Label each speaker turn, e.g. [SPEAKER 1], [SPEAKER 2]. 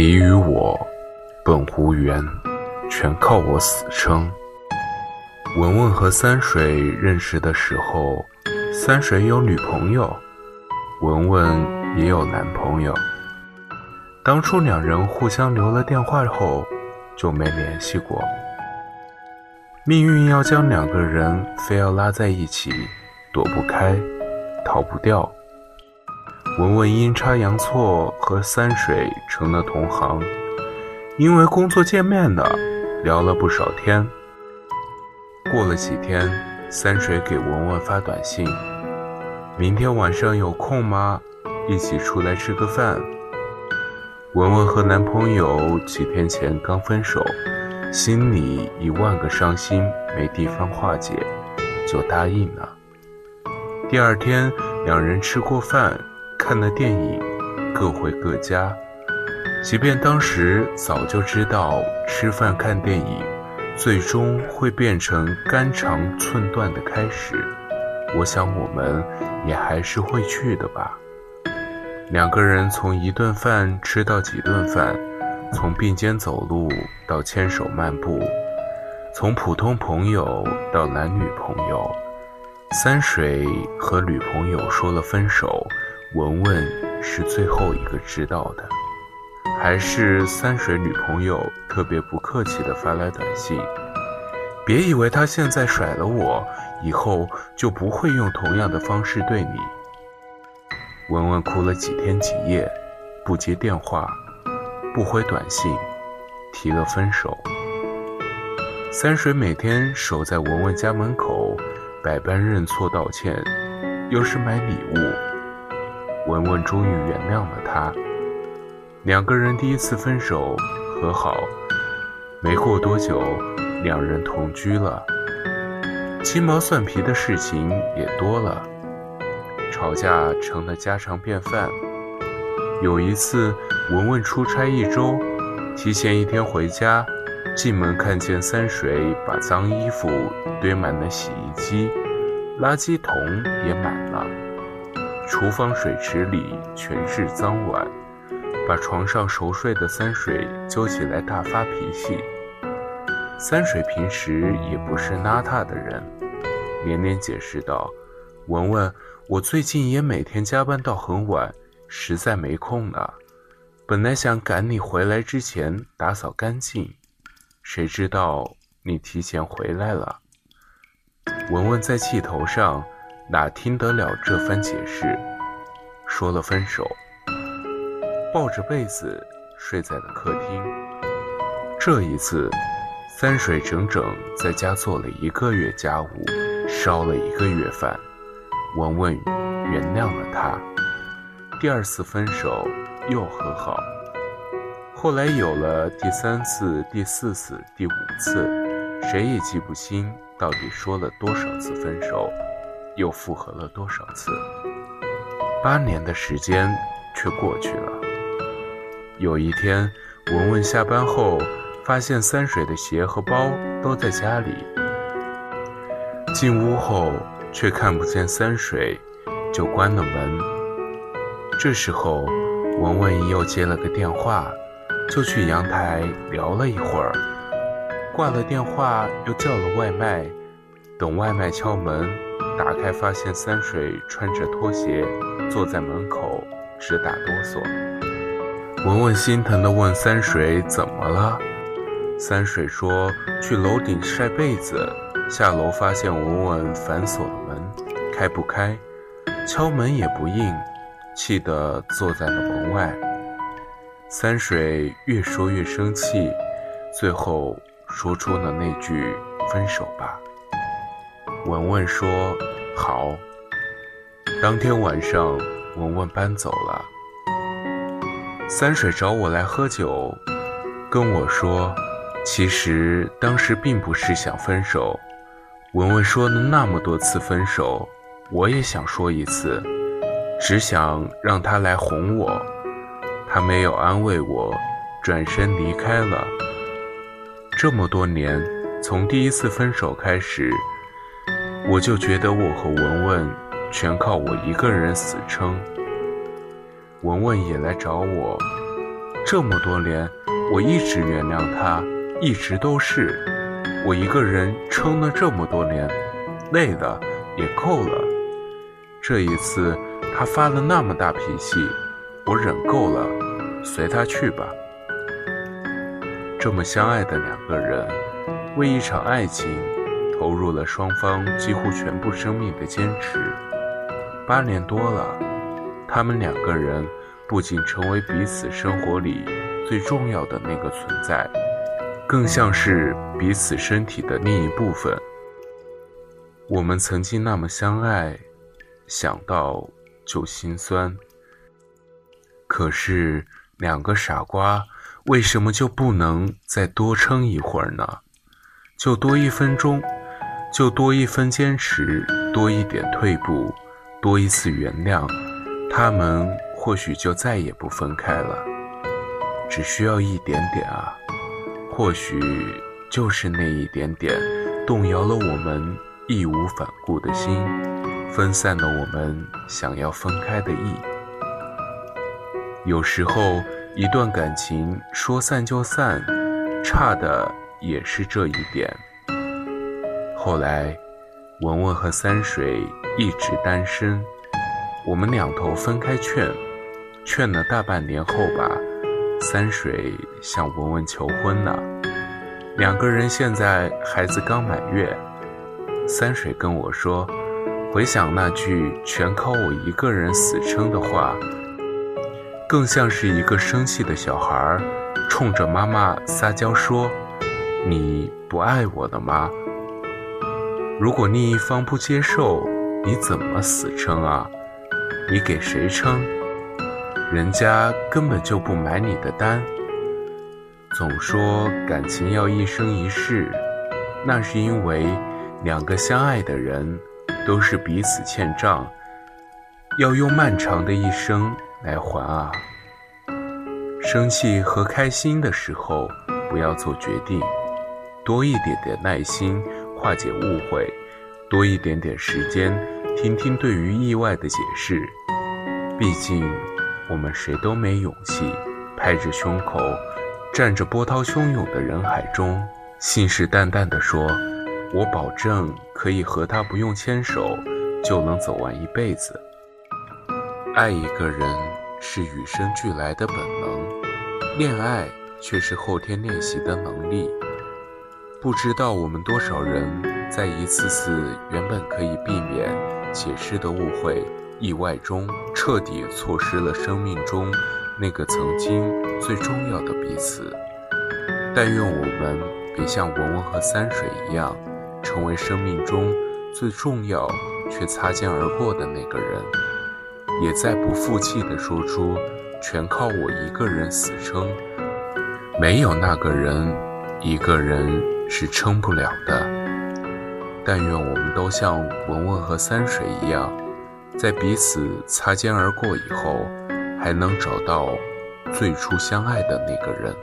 [SPEAKER 1] 你与我本无缘，全靠我死撑。文文和三水认识的时候，三水有女朋友，文文也有男朋友。当初两人互相留了电话后，就没联系过。命运要将两个人非要拉在一起，躲不开，逃不掉。文文阴差阳错和三水成了同行，因为工作见面了，聊了不少天。过了几天，三水给文文发短信：“明天晚上有空吗？一起出来吃个饭。”文文和男朋友几天前刚分手，心里一万个伤心没地方化解，就答应了。第二天，两人吃过饭。看了电影，各回各家。即便当时早就知道吃饭看电影，最终会变成肝肠寸断的开始，我想我们也还是会去的吧。两个人从一顿饭吃到几顿饭，从并肩走路到牵手漫步，从普通朋友到男女朋友。三水和女朋友说了分手。文文是最后一个知道的，还是三水女朋友特别不客气的发来短信？别以为他现在甩了我，以后就不会用同样的方式对你。文文哭了几天几夜，不接电话，不回短信，提了分手。三水每天守在文文家门口，百般认错道歉，又是买礼物。文文终于原谅了他，两个人第一次分手和好，没过多久，两人同居了。鸡毛蒜皮的事情也多了，吵架成了家常便饭。有一次，文文出差一周，提前一天回家，进门看见三水把脏衣服堆满了洗衣机，垃圾桶也满了。厨房水池里全是脏碗，把床上熟睡的三水揪起来大发脾气。三水平时也不是邋遢的人，连连解释道：“文文，我最近也每天加班到很晚，实在没空了。本来想赶你回来之前打扫干净，谁知道你提前回来了。”文文在气头上。哪听得了这番解释？说了分手，抱着被子睡在了客厅。这一次，三水整整在家做了一个月家务，烧了一个月饭。文文原谅了他。第二次分手又和好，后来有了第三次、第四次、第五次，谁也记不清到底说了多少次分手。又复合了多少次？八年的时间却过去了。有一天，文文下班后发现三水的鞋和包都在家里。进屋后却看不见三水，就关了门。这时候，文文又接了个电话，就去阳台聊了一会儿。挂了电话，又叫了外卖。等外卖敲门。打开，发现三水穿着拖鞋坐在门口，直打哆嗦。文文心疼地问三水怎么了？三水说去楼顶晒被子，下楼发现文文反锁了门，开不开，敲门也不应，气得坐在了门外。三水越说越生气，最后说出了那句“分手吧”。文文说：“好。”当天晚上，文文搬走了。三水找我来喝酒，跟我说：“其实当时并不是想分手。”文文说了那么多次分手，我也想说一次，只想让他来哄我。他没有安慰我，转身离开了。这么多年，从第一次分手开始。我就觉得我和文文全靠我一个人死撑。文文也来找我，这么多年，我一直原谅他，一直都是。我一个人撑了这么多年，累了也够了。这一次他发了那么大脾气，我忍够了，随他去吧。这么相爱的两个人，为一场爱情，投入了双方几乎全部生命的坚持。八年多了，他们两个人不仅成为彼此生活里最重要的那个存在。更像是彼此身体的另一部分。我们曾经那么相爱，想到就心酸。可是两个傻瓜，为什么就不能再多撑一会儿呢？就多一分钟，就多一分坚持，多一点退步，多一次原谅，他们或许就再也不分开了。只需要一点点啊！或许就是那一点点，动摇了我们义无反顾的心，分散了我们想要分开的意。有时候，一段感情说散就散，差的也是这一点。后来，文文和三水一直单身，我们两头分开劝，劝了大半年后吧。三水向文文求婚了，两个人现在孩子刚满月。三水跟我说，回想那句“全靠我一个人死撑”的话，更像是一个生气的小孩冲着妈妈撒娇说：“你不爱我了吗？如果另一方不接受，你怎么死撑啊？你给谁撑？”人家根本就不买你的单。总说感情要一生一世，那是因为两个相爱的人都是彼此欠账，要用漫长的一生来还啊。生气和开心的时候不要做决定，多一点点耐心化解误会，多一点点时间听听对于意外的解释。毕竟。我们谁都没勇气拍着胸口，站着波涛汹涌的人海中，信誓旦旦地说：“我保证可以和他不用牵手就能走完一辈子。”爱一个人是与生俱来的本能，恋爱却是后天练习的能力。不知道我们多少人在一次次原本可以避免解释的误会。意外中，彻底错失了生命中那个曾经最重要的彼此。但愿我们别像文文和三水一样，成为生命中最重要却擦肩而过的那个人，也再不负气地说出“全靠我一个人死撑”。没有那个人，一个人是撑不了的。但愿我们都像文文和三水一样。在彼此擦肩而过以后，还能找到最初相爱的那个人。